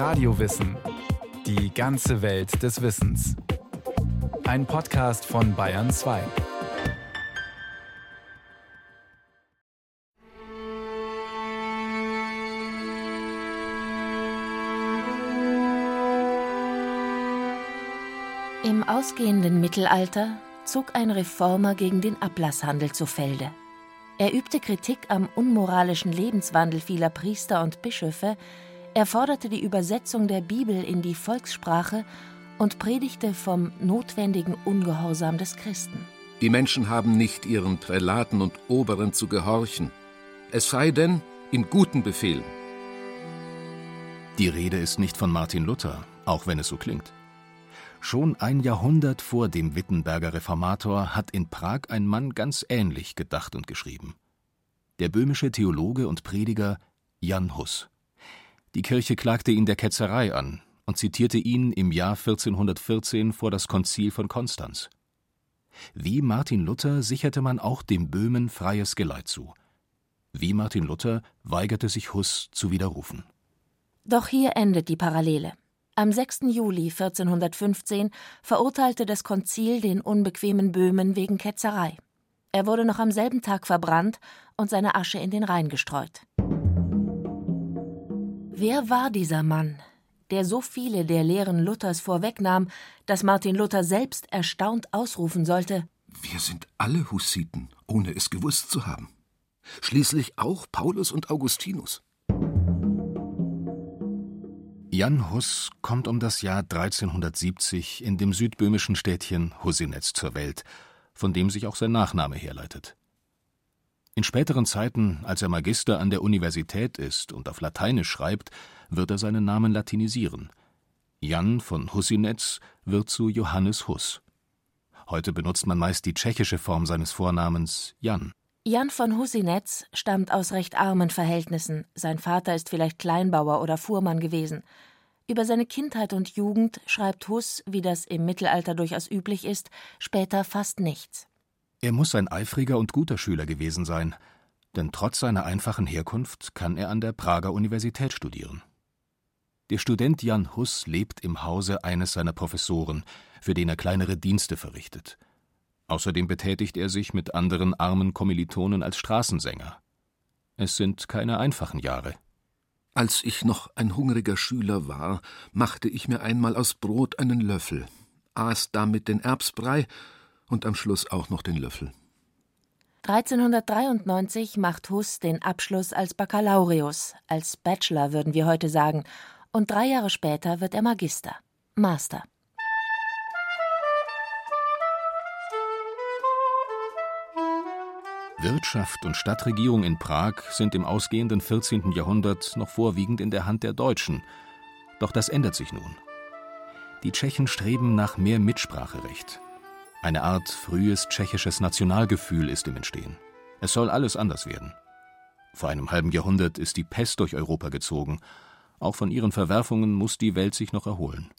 Radiowissen. Die ganze Welt des Wissens. Ein Podcast von Bayern 2. Im ausgehenden Mittelalter zog ein Reformer gegen den Ablasshandel zu Felde. Er übte Kritik am unmoralischen Lebenswandel vieler Priester und Bischöfe, er forderte die Übersetzung der Bibel in die Volkssprache und predigte vom notwendigen Ungehorsam des Christen. Die Menschen haben nicht ihren Prälaten und Oberen zu gehorchen, es sei denn in guten Befehlen. Die Rede ist nicht von Martin Luther, auch wenn es so klingt. Schon ein Jahrhundert vor dem Wittenberger Reformator hat in Prag ein Mann ganz ähnlich gedacht und geschrieben. Der böhmische Theologe und Prediger Jan Hus. Die Kirche klagte ihn der Ketzerei an und zitierte ihn im Jahr 1414 vor das Konzil von Konstanz. Wie Martin Luther sicherte man auch dem Böhmen freies Geleit zu. Wie Martin Luther weigerte sich Hus zu widerrufen. Doch hier endet die Parallele. Am 6. Juli 1415 verurteilte das Konzil den unbequemen Böhmen wegen Ketzerei. Er wurde noch am selben Tag verbrannt und seine Asche in den Rhein gestreut. Wer war dieser Mann, der so viele der Lehren Luthers vorwegnahm, dass Martin Luther selbst erstaunt ausrufen sollte: Wir sind alle Hussiten, ohne es gewusst zu haben. Schließlich auch Paulus und Augustinus. Jan Hus kommt um das Jahr 1370 in dem südböhmischen Städtchen Husinetz zur Welt, von dem sich auch sein Nachname herleitet. In späteren Zeiten, als er Magister an der Universität ist und auf Lateinisch schreibt, wird er seinen Namen latinisieren. Jan von Husinetz wird zu Johannes Hus. Heute benutzt man meist die tschechische Form seines Vornamens Jan. Jan von Husinetz stammt aus recht armen Verhältnissen. Sein Vater ist vielleicht Kleinbauer oder Fuhrmann gewesen. Über seine Kindheit und Jugend schreibt Hus, wie das im Mittelalter durchaus üblich ist, später fast nichts. Er muss ein eifriger und guter Schüler gewesen sein, denn trotz seiner einfachen Herkunft kann er an der Prager Universität studieren. Der Student Jan Hus lebt im Hause eines seiner Professoren, für den er kleinere Dienste verrichtet – Außerdem betätigt er sich mit anderen armen Kommilitonen als Straßensänger. Es sind keine einfachen Jahre. Als ich noch ein hungriger Schüler war, machte ich mir einmal aus Brot einen Löffel, aß damit den Erbsbrei und am Schluss auch noch den Löffel. 1393 macht Huss den Abschluss als Baccalaureus, als Bachelor würden wir heute sagen, und drei Jahre später wird er Magister, Master. Wirtschaft und Stadtregierung in Prag sind im ausgehenden 14. Jahrhundert noch vorwiegend in der Hand der Deutschen. Doch das ändert sich nun. Die Tschechen streben nach mehr Mitspracherecht. Eine Art frühes tschechisches Nationalgefühl ist im Entstehen. Es soll alles anders werden. Vor einem halben Jahrhundert ist die Pest durch Europa gezogen. Auch von ihren Verwerfungen muss die Welt sich noch erholen.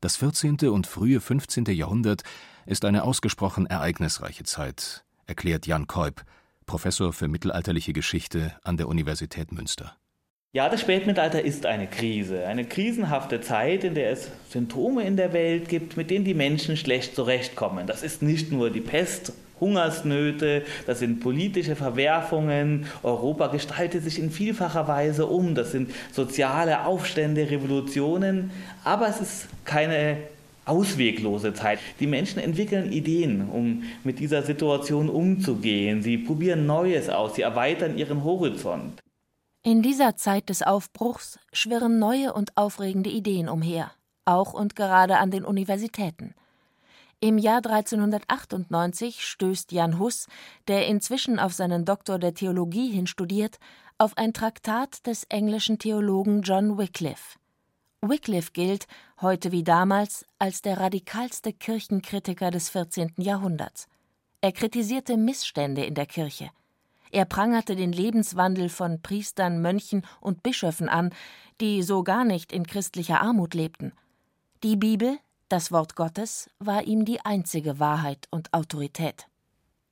Das 14. und frühe 15. Jahrhundert ist eine ausgesprochen ereignisreiche Zeit, erklärt Jan Keup, Professor für mittelalterliche Geschichte an der Universität Münster. Ja, das Spätmittelalter ist eine Krise, eine krisenhafte Zeit, in der es Symptome in der Welt gibt, mit denen die Menschen schlecht zurechtkommen. Das ist nicht nur die Pest, Hungersnöte, das sind politische Verwerfungen. Europa gestaltet sich in vielfacher Weise um. Das sind soziale Aufstände, Revolutionen. Aber es ist keine ausweglose Zeit. Die Menschen entwickeln Ideen, um mit dieser Situation umzugehen. Sie probieren Neues aus, sie erweitern ihren Horizont. In dieser Zeit des Aufbruchs schwirren neue und aufregende Ideen umher, auch und gerade an den Universitäten. Im Jahr 1398 stößt Jan Hus, der inzwischen auf seinen Doktor der Theologie hin studiert, auf ein Traktat des englischen Theologen John Wycliffe. Wycliffe gilt, heute wie damals, als der radikalste Kirchenkritiker des 14. Jahrhunderts. Er kritisierte Missstände in der Kirche. Er prangerte den Lebenswandel von Priestern, Mönchen und Bischöfen an, die so gar nicht in christlicher Armut lebten. Die Bibel, das Wort Gottes, war ihm die einzige Wahrheit und Autorität.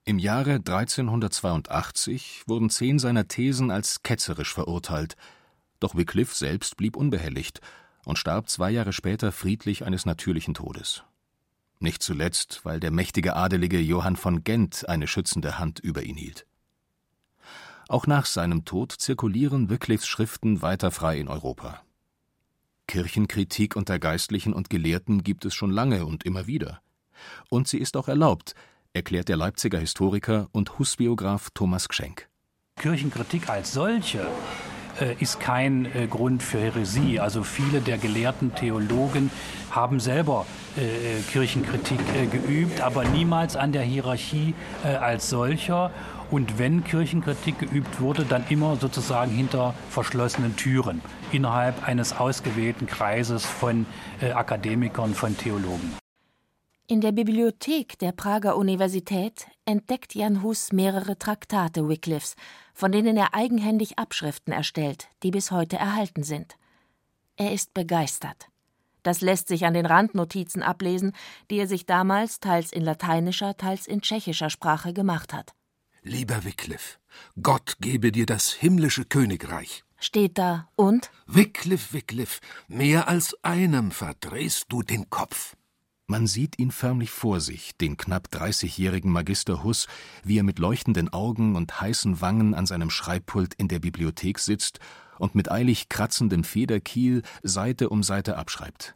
Im Jahre 1382 wurden zehn seiner Thesen als ketzerisch verurteilt Doch Wycliffe selbst blieb unbehelligt und starb zwei Jahre später friedlich eines natürlichen Todes. Nicht zuletzt, weil der mächtige Adelige Johann von Gent eine schützende Hand über ihn hielt. Auch nach seinem Tod zirkulieren Wycliffes Schriften weiter frei in Europa. Kirchenkritik unter Geistlichen und Gelehrten gibt es schon lange und immer wieder. Und sie ist auch erlaubt, erklärt der Leipziger Historiker und Husbiograf Thomas Gschenk. Kirchenkritik als solche ist kein äh, Grund für Häresie. Also viele der gelehrten Theologen haben selber äh, Kirchenkritik geübt, aber niemals an der Hierarchie als solcher. Und wenn Kirchenkritik geübt wurde, dann immer sozusagen hinter verschlossenen Türen, innerhalb eines ausgewählten Kreises von Akademikern, von Theologen. In der Bibliothek der Prager Universität entdeckt Jan Hus mehrere Traktate Wycliffes, von denen er eigenhändig Abschriften erstellt, die bis heute erhalten sind. Er ist begeistert. Das lässt sich an den Randnotizen ablesen, die er sich damals teils in lateinischer, teils in tschechischer Sprache gemacht hat. Lieber Wycliffe, Gott gebe dir das himmlische Königreich. Steht da und? Wycliffe, Wycliffe, mehr als einem verdrehst du den Kopf. Man sieht ihn förmlich vor sich, den knapp 30-jährigen Magister Huss, wie er mit leuchtenden Augen und heißen Wangen an seinem Schreibpult in der Bibliothek sitzt und mit eilig kratzendem Federkiel Seite um Seite abschreibt.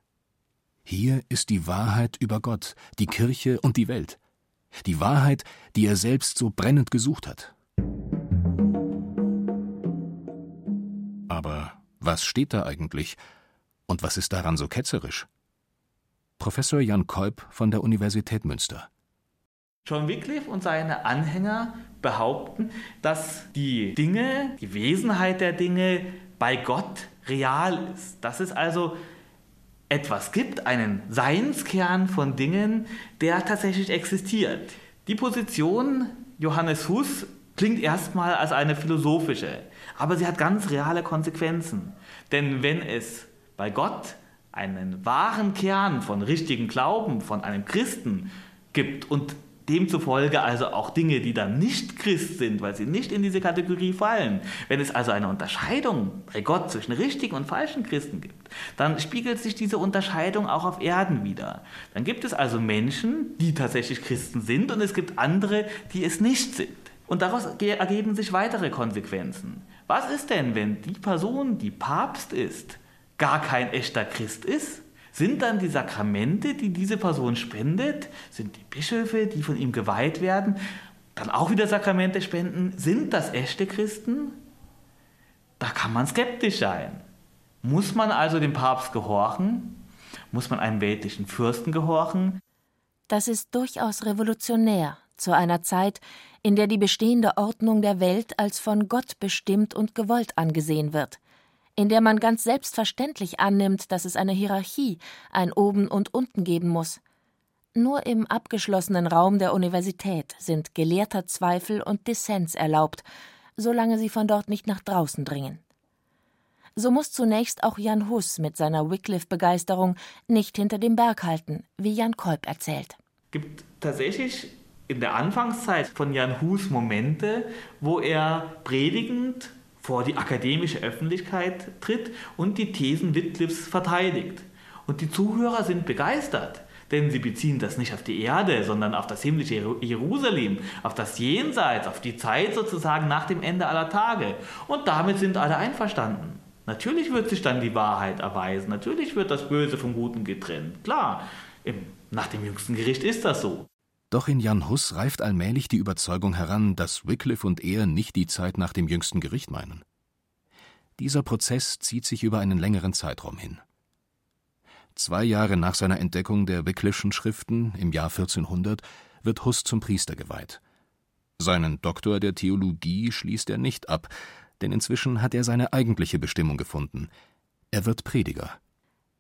Hier ist die Wahrheit über Gott, die Kirche und die Welt. Die Wahrheit, die er selbst so brennend gesucht hat. Aber was steht da eigentlich? Und was ist daran so ketzerisch? Professor Jan Kolb von der Universität Münster. John Wycliffe und seine Anhänger behaupten, dass die Dinge, die Wesenheit der Dinge bei Gott real ist. Dass es also etwas gibt, einen Seinskern von Dingen, der tatsächlich existiert. Die Position Johannes Hus klingt erstmal als eine philosophische, aber sie hat ganz reale Konsequenzen. Denn wenn es bei Gott einen wahren Kern von richtigen Glauben, von einem Christen gibt und demzufolge also auch Dinge, die dann nicht Christ sind, weil sie nicht in diese Kategorie fallen. Wenn es also eine Unterscheidung bei Gott zwischen richtigen und falschen Christen gibt, dann spiegelt sich diese Unterscheidung auch auf Erden wieder. Dann gibt es also Menschen, die tatsächlich Christen sind und es gibt andere, die es nicht sind. Und daraus ergeben sich weitere Konsequenzen. Was ist denn, wenn die Person, die Papst ist, gar kein echter Christ ist? Sind dann die Sakramente, die diese Person spendet, sind die Bischöfe, die von ihm geweiht werden, dann auch wieder Sakramente spenden, sind das echte Christen? Da kann man skeptisch sein. Muss man also dem Papst gehorchen? Muss man einem weltlichen Fürsten gehorchen? Das ist durchaus revolutionär zu einer Zeit, in der die bestehende Ordnung der Welt als von Gott bestimmt und gewollt angesehen wird – in der man ganz selbstverständlich annimmt, dass es eine Hierarchie, ein Oben und Unten geben muss. Nur im abgeschlossenen Raum der Universität sind gelehrter Zweifel und Dissens erlaubt, solange sie von dort nicht nach draußen dringen. So muss zunächst auch Jan Hus mit seiner Wycliffe-Begeisterung nicht hinter dem Berg halten, wie Jan Kolb erzählt. Gibt tatsächlich in der Anfangszeit von Jan Hus Momente, wo er predigend vor die akademische Öffentlichkeit tritt und die Thesen Wycliffes verteidigt. Und die Zuhörer sind begeistert, denn sie beziehen das nicht auf die Erde, sondern auf das himmlische Jerusalem, auf das Jenseits, auf die Zeit sozusagen nach dem Ende aller Tage. Und damit sind alle einverstanden. Natürlich wird sich dann die Wahrheit erweisen, natürlich wird das Böse vom Guten getrennt. Klar, im, nach dem jüngsten Gericht ist das so. Doch in Jan Hus reift allmählich die Überzeugung heran, dass Wycliffe und er nicht die Zeit nach dem jüngsten Gericht meinen. Dieser Prozess zieht sich über einen längeren Zeitraum hin. Zwei Jahre nach seiner Entdeckung der Wycliffe'schen Schriften im Jahr 1400 wird Hus zum Priester geweiht. Seinen Doktor der Theologie schließt er nicht ab, denn inzwischen hat er seine eigentliche Bestimmung gefunden. Er wird Prediger.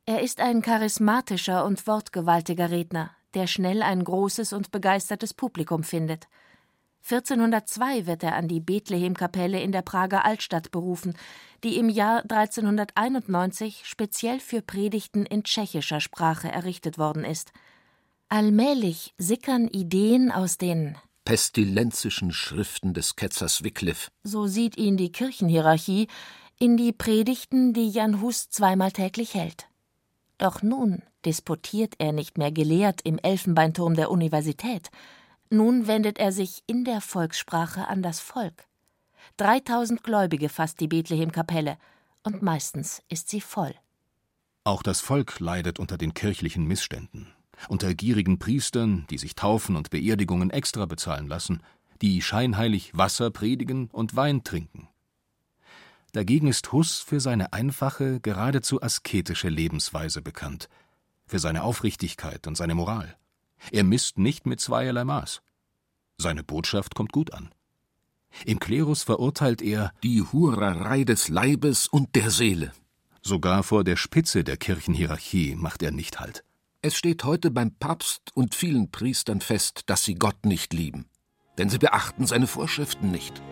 Er ist ein charismatischer und wortgewaltiger Redner, der schnell ein großes und begeistertes Publikum findet. 1402 wird er an die Bethlehemkapelle in der Prager Altstadt berufen, die im Jahr 1391 speziell für Predigten in tschechischer Sprache errichtet worden ist. Allmählich sickern Ideen aus den pestilenzischen Schriften des Ketzers Wycliffe. So sieht ihn die Kirchenhierarchie in die Predigten, die Jan Hus zweimal täglich hält. Doch nun disputiert er nicht mehr gelehrt im Elfenbeinturm der Universität, nun wendet er sich in der Volkssprache an das Volk. 3000 Gläubige fasst die Bethlehemkapelle, und meistens ist sie voll. Auch das Volk leidet unter den kirchlichen Missständen, unter gierigen Priestern, die sich Taufen und Beerdigungen extra bezahlen lassen, die scheinheilig Wasser predigen und Wein trinken. Dagegen ist Huss für seine einfache, geradezu asketische Lebensweise bekannt, für seine Aufrichtigkeit und seine Moral. Er misst nicht mit zweierlei Maß. Seine Botschaft kommt gut an. Im Klerus verurteilt er die Hurerei des Leibes und der Seele. Sogar vor der Spitze der Kirchenhierarchie macht er nicht Halt. Es steht heute beim Papst und vielen Priestern fest, dass sie Gott nicht lieben, denn sie beachten seine Vorschriften nicht.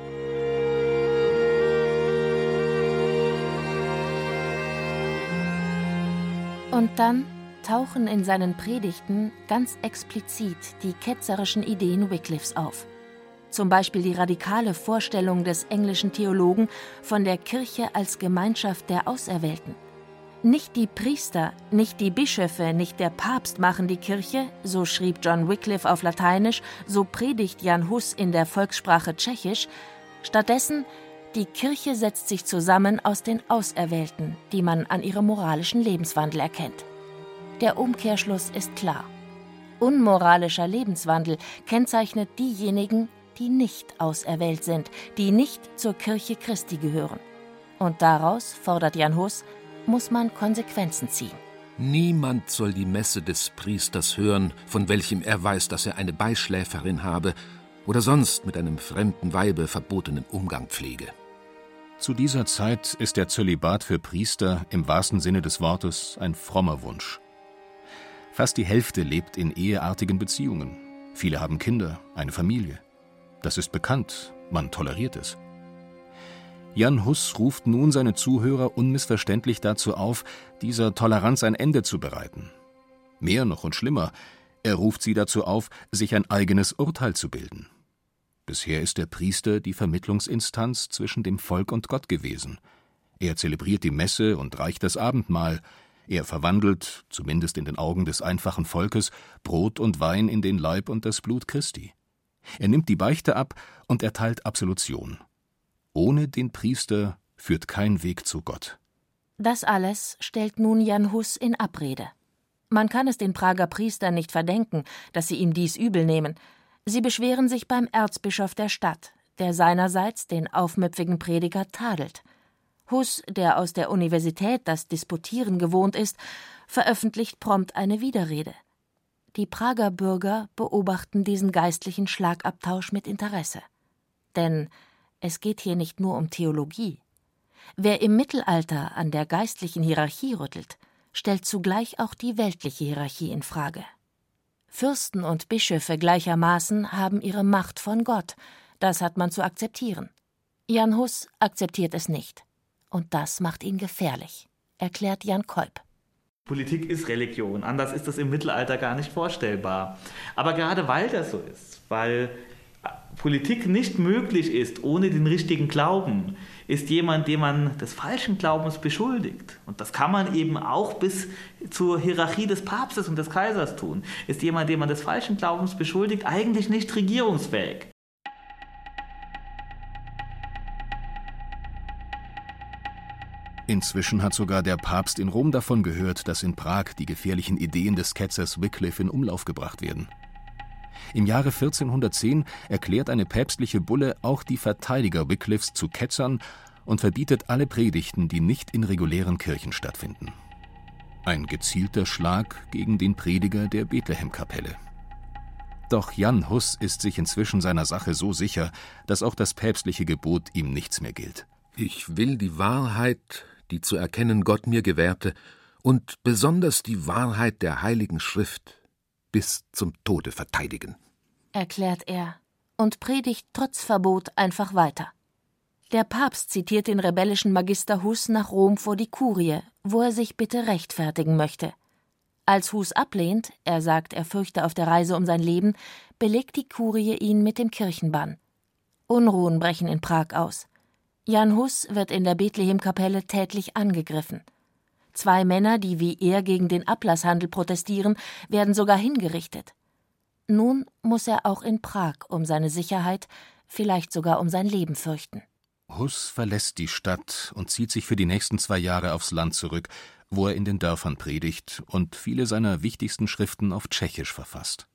Und dann tauchen in seinen Predigten ganz explizit die ketzerischen Ideen Wycliffes auf. Zum Beispiel die radikale Vorstellung des englischen Theologen von der Kirche als Gemeinschaft der Auserwählten. Nicht die Priester, nicht die Bischöfe, nicht der Papst machen die Kirche, so schrieb John Wycliffe auf Lateinisch, so predigt Jan Hus in der Volkssprache Tschechisch. Stattdessen, die Kirche setzt sich zusammen aus den Auserwählten, die man an ihrem moralischen Lebenswandel erkennt. Der Umkehrschluss ist klar. Unmoralischer Lebenswandel kennzeichnet diejenigen, die nicht auserwählt sind, die nicht zur Kirche Christi gehören. Und daraus, fordert Jan Hus, muss man Konsequenzen ziehen. Niemand soll die Messe des Priesters hören, von welchem er weiß, dass er eine Beischläferin habe oder sonst mit einem fremden Weibe verbotenen Umgang pflege. Zu dieser Zeit ist der Zölibat für Priester im wahrsten Sinne des Wortes ein frommer Wunsch. Fast die Hälfte lebt in eheartigen Beziehungen. Viele haben Kinder, eine Familie. Das ist bekannt, man toleriert es. Jan Hus ruft nun seine Zuhörer unmissverständlich dazu auf, dieser Toleranz ein Ende zu bereiten. Mehr noch und schlimmer, er ruft sie dazu auf, sich ein eigenes Urteil zu bilden. Bisher ist der Priester die Vermittlungsinstanz zwischen dem Volk und Gott gewesen. Er zelebriert die Messe und reicht das Abendmahl. Er verwandelt, zumindest in den Augen des einfachen Volkes, Brot und Wein in den Leib und das Blut Christi. Er nimmt die Beichte ab und erteilt Absolution. Ohne den Priester führt kein Weg zu Gott. Das alles stellt nun Jan Hus in Abrede. Man kann es den Prager Priestern nicht verdenken, dass sie ihm dies übel nehmen. Sie beschweren sich beim Erzbischof der Stadt, der seinerseits den aufmüpfigen Prediger tadelt. Hus, der aus der Universität das Disputieren gewohnt ist, veröffentlicht prompt eine Widerrede. Die Prager Bürger beobachten diesen geistlichen Schlagabtausch mit Interesse. Denn es geht hier nicht nur um Theologie. Wer im Mittelalter an der geistlichen Hierarchie rüttelt, stellt zugleich auch die weltliche Hierarchie in Frage. Fürsten und Bischöfe gleichermaßen haben ihre Macht von Gott, das hat man zu akzeptieren. Jan Hus akzeptiert es nicht. Und das macht ihn gefährlich, erklärt Jan Kolb. Politik ist Religion. Anders ist das im Mittelalter gar nicht vorstellbar. Aber gerade weil das so ist, weil Politik nicht möglich ist ohne den richtigen Glauben, ist jemand, den man des falschen Glaubens beschuldigt. Und das kann man eben auch bis zur Hierarchie des Papstes und des Kaisers tun. Ist jemand, den man des falschen Glaubens beschuldigt, eigentlich nicht regierungsfähig. Inzwischen hat sogar der Papst in Rom davon gehört, dass in Prag die gefährlichen Ideen des Ketzers Wycliffe in Umlauf gebracht werden. Im Jahre 1410 erklärt eine päpstliche Bulle auch die Verteidiger Wycliffes zu Ketzern und verbietet alle Predigten, die nicht in regulären Kirchen stattfinden. Ein gezielter Schlag gegen den Prediger der Bethlehemkapelle. Doch Jan Hus ist sich inzwischen seiner Sache so sicher, dass auch das päpstliche Gebot ihm nichts mehr gilt. Ich will die Wahrheit die zu erkennen Gott mir gewährte, und besonders die Wahrheit der Heiligen Schrift bis zum Tode verteidigen. Erklärt er und predigt trotz Verbot einfach weiter. Der Papst zitiert den rebellischen Magister Hus nach Rom vor die Kurie, wo er sich bitte rechtfertigen möchte. Als Hus ablehnt, er sagt, er fürchte auf der Reise um sein Leben, belegt die Kurie ihn mit dem Kirchenbann. Unruhen brechen in Prag aus. Jan Hus wird in der Bethlehemkapelle tätlich angegriffen. Zwei Männer, die wie er gegen den Ablasshandel protestieren, werden sogar hingerichtet. Nun muss er auch in Prag um seine Sicherheit, vielleicht sogar um sein Leben fürchten. Hus verlässt die Stadt und zieht sich für die nächsten zwei Jahre aufs Land zurück, wo er in den Dörfern predigt und viele seiner wichtigsten Schriften auf Tschechisch verfasst.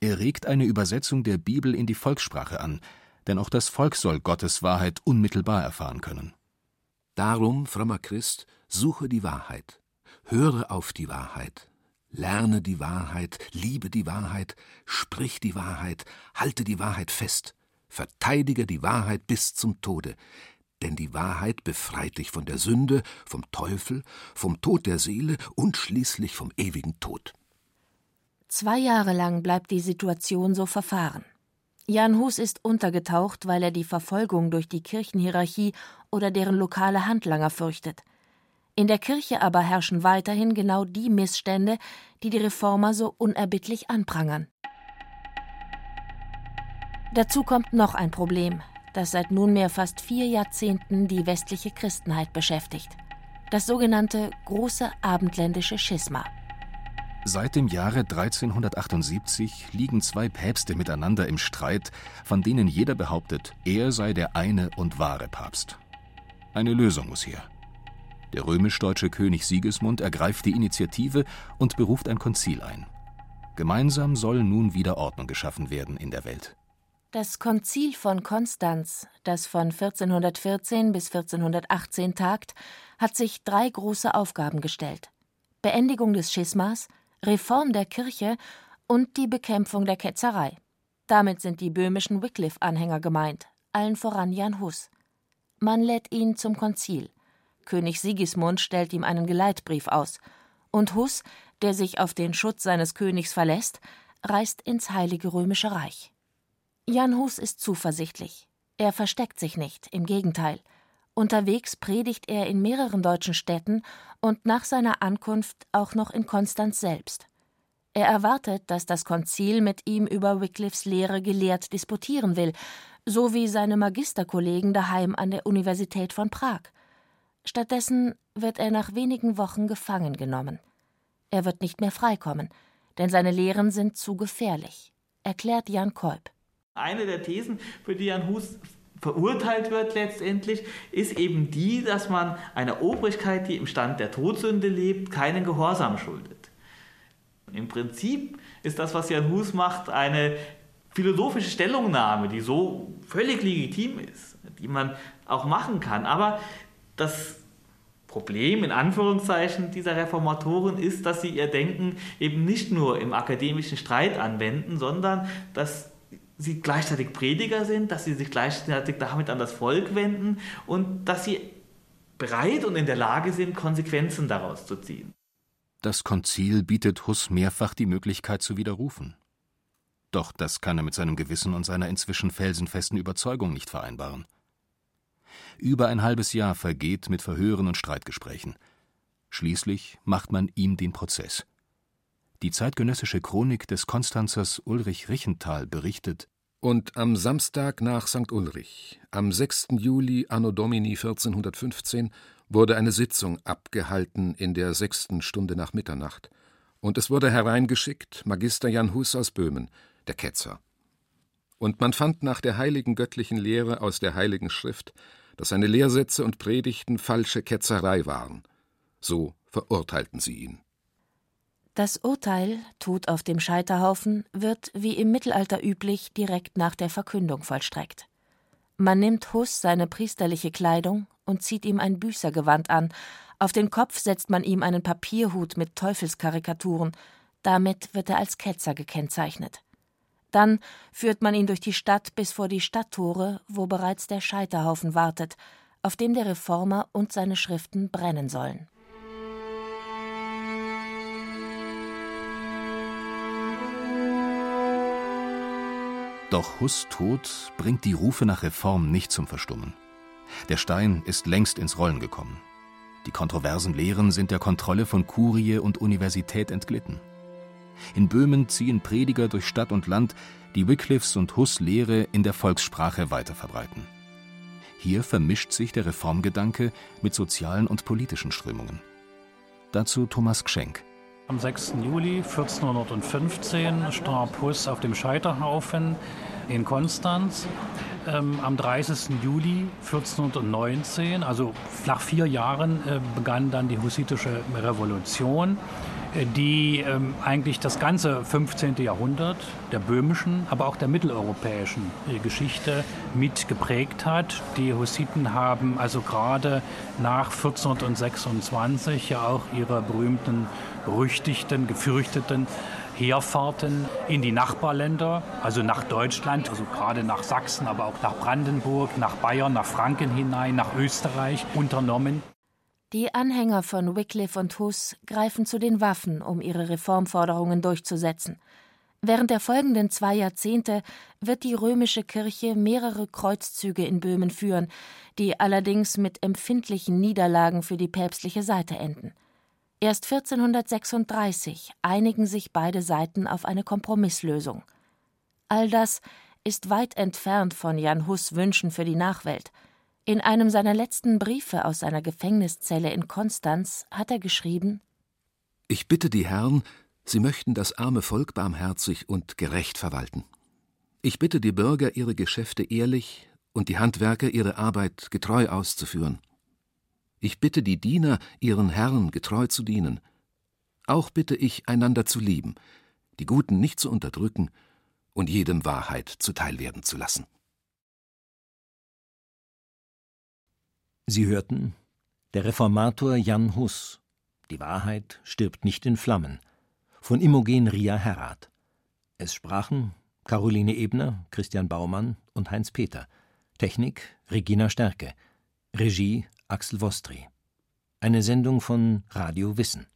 Er regt eine Übersetzung der Bibel in die Volkssprache an, denn auch das Volk soll Gottes Wahrheit unmittelbar erfahren können. Darum, frommer Christ, suche die Wahrheit, höre auf die Wahrheit, lerne die Wahrheit, liebe die Wahrheit, sprich die Wahrheit, halte die Wahrheit fest, verteidige die Wahrheit bis zum Tode, denn die Wahrheit befreit dich von der Sünde, vom Teufel, vom Tod der Seele und schließlich vom ewigen Tod. Zwei Jahre lang bleibt die Situation so verfahren. Jan Hus ist untergetaucht, weil er die Verfolgung durch die Kirchenhierarchie oder deren lokale Handlanger fürchtet. In der Kirche aber herrschen weiterhin genau die Missstände, die die Reformer so unerbittlich anprangern. Dazu kommt noch ein Problem, das seit nunmehr fast vier Jahrzehnten die westliche Christenheit beschäftigt. Das sogenannte große abendländische Schisma. Seit dem Jahre 1378 liegen zwei Päpste miteinander im Streit, von denen jeder behauptet, er sei der eine und wahre Papst. Eine Lösung muss her. Der römisch-deutsche König Sigismund ergreift die Initiative und beruft ein Konzil ein. Gemeinsam soll nun wieder Ordnung geschaffen werden in der Welt. Das Konzil von Konstanz, das von 1414 bis 1418 tagt, hat sich drei große Aufgaben gestellt: Beendigung des Schismas, Reform der Kirche und die Bekämpfung der Ketzerei. Damit sind die böhmischen Wycliffe-Anhänger gemeint, allen voran Jan Hus. Man lädt ihn zum Konzil. König Sigismund stellt ihm einen Geleitbrief aus. Und Hus, der sich auf den Schutz seines Königs verlässt, reist ins Heilige Römische Reich. Jan Hus ist zuversichtlich. Er versteckt sich nicht, im Gegenteil. Unterwegs predigt er in mehreren deutschen Städten und nach seiner Ankunft auch noch in Konstanz selbst. Er erwartet, dass das Konzil mit ihm über Wycliffes Lehre gelehrt disputieren will, so wie seine Magisterkollegen daheim an der Universität von Prag. Stattdessen wird er nach wenigen Wochen gefangen genommen. Er wird nicht mehr freikommen, denn seine Lehren sind zu gefährlich, erklärt Jan Kolb. Eine der Thesen, für die Jan Hus verurteilt wird letztendlich, ist eben die, dass man einer Obrigkeit, die im Stand der Todsünde lebt, keinen Gehorsam schuldet. Im Prinzip ist das, was Jan Hus macht, eine philosophische Stellungnahme, die so völlig legitim ist, die man auch machen kann. Aber das Problem in Anführungszeichen dieser Reformatoren ist, dass sie ihr Denken eben nicht nur im akademischen Streit anwenden, sondern dass sie gleichzeitig Prediger sind, dass sie sich gleichzeitig damit an das Volk wenden und dass sie bereit und in der Lage sind, Konsequenzen daraus zu ziehen. Das Konzil bietet Huss mehrfach die Möglichkeit zu widerrufen. Doch das kann er mit seinem Gewissen und seiner inzwischen felsenfesten Überzeugung nicht vereinbaren. Über ein halbes Jahr vergeht mit Verhören und Streitgesprächen. Schließlich macht man ihm den Prozess. Die zeitgenössische Chronik des Konstanzers Ulrich Richenthal berichtet: Und am Samstag nach St. Ulrich, am 6. Juli anno Domini 1415, wurde eine Sitzung abgehalten in der sechsten Stunde nach Mitternacht, und es wurde hereingeschickt Magister Jan Hus aus Böhmen, der Ketzer. Und man fand nach der heiligen göttlichen Lehre aus der heiligen Schrift, dass seine Lehrsätze und Predigten falsche Ketzerei waren. So verurteilten sie ihn. Das Urteil, Tod auf dem Scheiterhaufen, wird wie im Mittelalter üblich direkt nach der Verkündung vollstreckt. Man nimmt Hus seine priesterliche Kleidung und zieht ihm ein Büßergewand an, auf den Kopf setzt man ihm einen Papierhut mit Teufelskarikaturen, damit wird er als Ketzer gekennzeichnet. Dann führt man ihn durch die Stadt bis vor die Stadttore, wo bereits der Scheiterhaufen wartet, auf dem der Reformer und seine Schriften brennen sollen. Doch Hus Tod bringt die Rufe nach Reform nicht zum Verstummen. Der Stein ist längst ins Rollen gekommen. Die kontroversen Lehren sind der Kontrolle von Kurie und Universität entglitten. In Böhmen ziehen Prediger durch Stadt und Land, die Wycliffes und Hus Lehre in der Volkssprache weiterverbreiten. Hier vermischt sich der Reformgedanke mit sozialen und politischen Strömungen. Dazu Thomas Gschenk. Am 6. Juli 1415 starb Huss auf dem Scheiterhaufen in Konstanz. Ähm, am 30. Juli 1419, also nach vier Jahren, äh, begann dann die hussitische Revolution die ähm, eigentlich das ganze 15. Jahrhundert der böhmischen, aber auch der mitteleuropäischen äh, Geschichte mit geprägt hat. Die Hussiten haben also gerade nach 1426 ja auch ihre berühmten, berüchtigten, gefürchteten Heerfahrten in die Nachbarländer, also nach Deutschland, also gerade nach Sachsen, aber auch nach Brandenburg, nach Bayern, nach Franken hinein, nach Österreich unternommen. Die Anhänger von Wycliffe und Huss greifen zu den Waffen, um ihre Reformforderungen durchzusetzen. Während der folgenden zwei Jahrzehnte wird die römische Kirche mehrere Kreuzzüge in Böhmen führen, die allerdings mit empfindlichen Niederlagen für die päpstliche Seite enden. Erst 1436 einigen sich beide Seiten auf eine Kompromisslösung. All das ist weit entfernt von Jan Hus Wünschen für die Nachwelt – in einem seiner letzten Briefe aus seiner Gefängniszelle in Konstanz hat er geschrieben Ich bitte die Herren, sie möchten das arme Volk barmherzig und gerecht verwalten. Ich bitte die Bürger, ihre Geschäfte ehrlich und die Handwerker ihre Arbeit getreu auszuführen. Ich bitte die Diener, ihren Herren getreu zu dienen. Auch bitte ich, einander zu lieben, die Guten nicht zu unterdrücken und jedem Wahrheit zuteilwerden zu lassen. Sie hörten Der Reformator Jan Hus Die Wahrheit stirbt nicht in Flammen von Imogen Ria Herrath. Es sprachen Caroline Ebner, Christian Baumann und Heinz Peter. Technik Regina Stärke. Regie Axel Vostri. Eine Sendung von Radio Wissen.